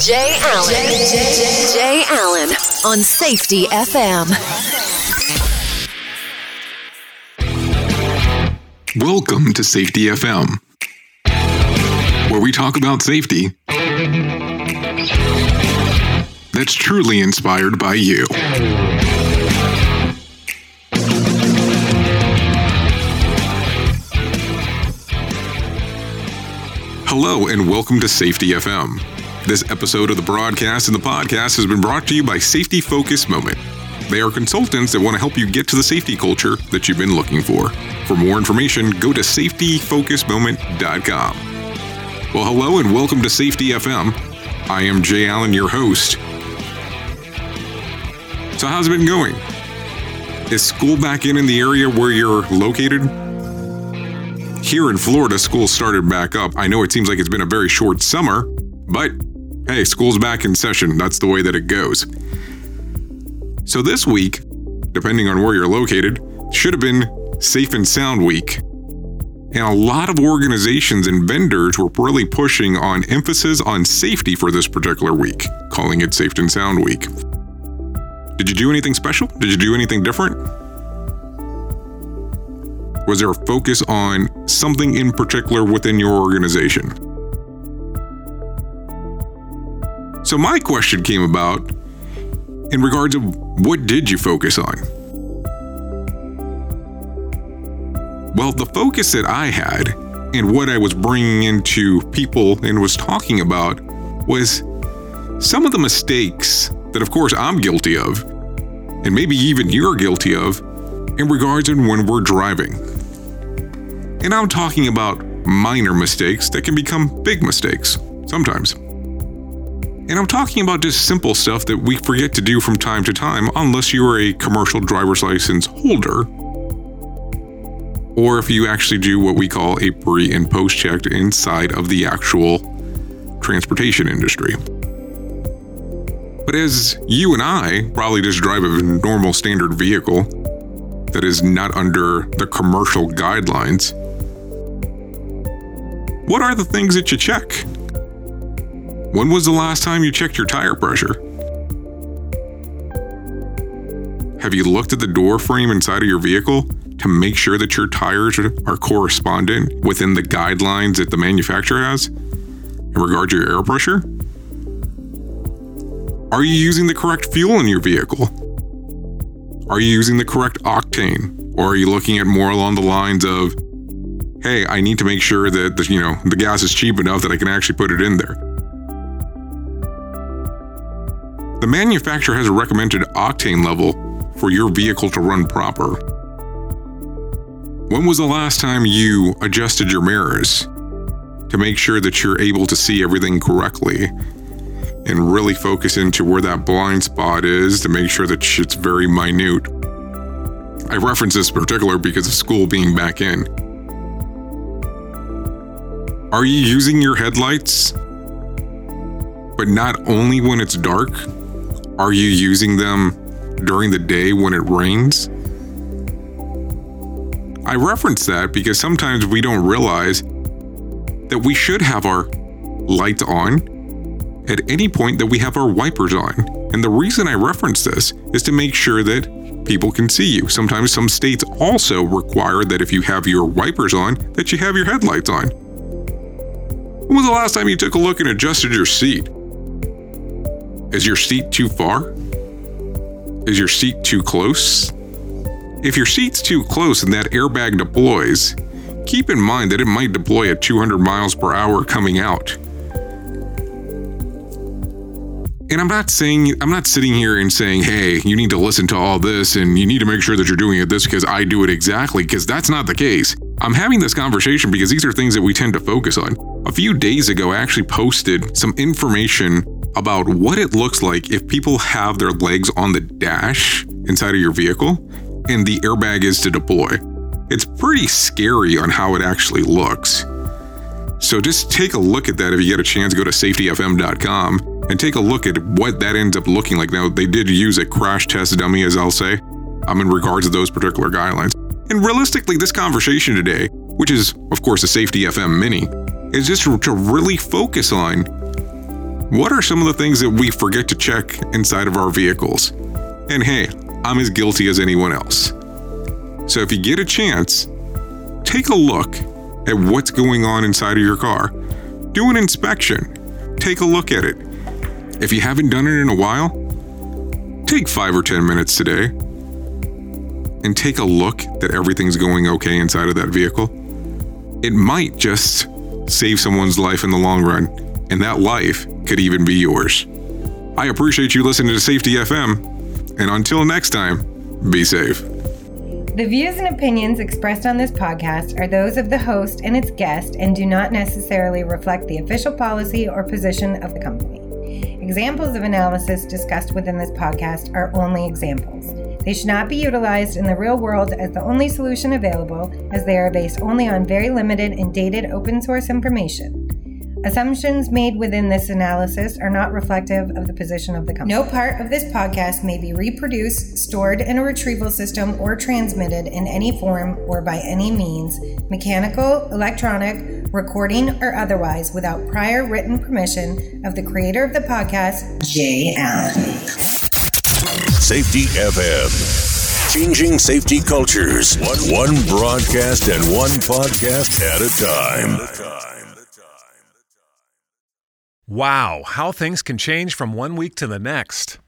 Jay Allen. Jay, Allen on Safety FM. Welcome to Safety FM, where we talk about safety that's truly inspired by you. Hello, and welcome to Safety FM. This episode of the broadcast and the podcast has been brought to you by Safety Focus Moment. They are consultants that want to help you get to the safety culture that you've been looking for. For more information, go to safetyfocusmoment.com. Well, hello and welcome to Safety FM. I am Jay Allen, your host. So, how's it been going? Is school back in in the area where you're located? Here in Florida, school started back up. I know it seems like it's been a very short summer, but hey, school's back in session. That's the way that it goes. So, this week, depending on where you're located, should have been Safe and Sound Week. And a lot of organizations and vendors were really pushing on emphasis on safety for this particular week, calling it Safe and Sound Week. Did you do anything special? Did you do anything different? Was there a focus on something in particular within your organization? So, my question came about in regards of what did you focus on? Well, the focus that I had and what I was bringing into people and was talking about was some of the mistakes that, of course, I'm guilty of, and maybe even you're guilty of, in regards to when we're driving. And I'm talking about minor mistakes that can become big mistakes sometimes. And I'm talking about just simple stuff that we forget to do from time to time unless you are a commercial driver's license holder or if you actually do what we call a pre and post check inside of the actual transportation industry. But as you and I probably just drive a normal standard vehicle that is not under the commercial guidelines, what are the things that you check? When was the last time you checked your tire pressure? Have you looked at the door frame inside of your vehicle to make sure that your tires are correspondent within the guidelines that the manufacturer has in regard to your air pressure? Are you using the correct fuel in your vehicle? Are you using the correct octane? Or are you looking at more along the lines of, hey, I need to make sure that the, you know the gas is cheap enough that I can actually put it in there? The manufacturer has a recommended octane level for your vehicle to run proper. When was the last time you adjusted your mirrors to make sure that you're able to see everything correctly and really focus into where that blind spot is to make sure that it's very minute? I reference this particular because of school being back in. Are you using your headlights? But not only when it's dark, are you using them during the day when it rains? I reference that because sometimes we don't realize that we should have our lights on at any point that we have our wipers on. And the reason I reference this is to make sure that people can see you. Sometimes some states also require that if you have your wipers on, that you have your headlights on. When was the last time you took a look and adjusted your seat? Is your seat too far? Is your seat too close? If your seat's too close and that airbag deploys, keep in mind that it might deploy at 200 miles per hour coming out. And I'm not saying, I'm not sitting here and saying, hey, you need to listen to all this and you need to make sure that you're doing it this because I do it exactly, because that's not the case. I'm having this conversation because these are things that we tend to focus on. A few days ago, I actually posted some information about what it looks like if people have their legs on the dash inside of your vehicle and the airbag is to deploy. It's pretty scary on how it actually looks. So just take a look at that if you get a chance. Go to safetyfm.com and take a look at what that ends up looking like. Now, they did use a crash test dummy, as I'll say, um, in regards to those particular guidelines. And realistically, this conversation today, which is, of course, a Safety FM mini, is just to really focus on What are some of the things that we forget to check inside of our vehicles? And hey, I'm as guilty as anyone else. So if you get a chance, take a look at what's going on inside of your car. Do an inspection. Take a look at it. If you haven't done it in a while, take five or 10 minutes today and take a look that everything's going okay inside of that vehicle. It might just save someone's life in the long run, and that life could even be yours. I appreciate you listening to Safety FM, and until next time, be safe. The views and opinions expressed on this podcast are those of the host and its guest and do not necessarily reflect the official policy or position of the company. Examples of analysis discussed within this podcast are only examples. They should not be utilized in the real world as the only solution available, as they are based only on very limited and dated open source information. Assumptions made within this analysis are not reflective of the position of the company. No part of this podcast may be reproduced, stored in a retrieval system, or transmitted in any form or by any means, mechanical, electronic, recording, or otherwise, without prior written permission of the creator of the podcast, Jay Allen. Safety FM. Changing safety cultures. One, one broadcast and one podcast at a time. Wow, how things can change from one week to the next.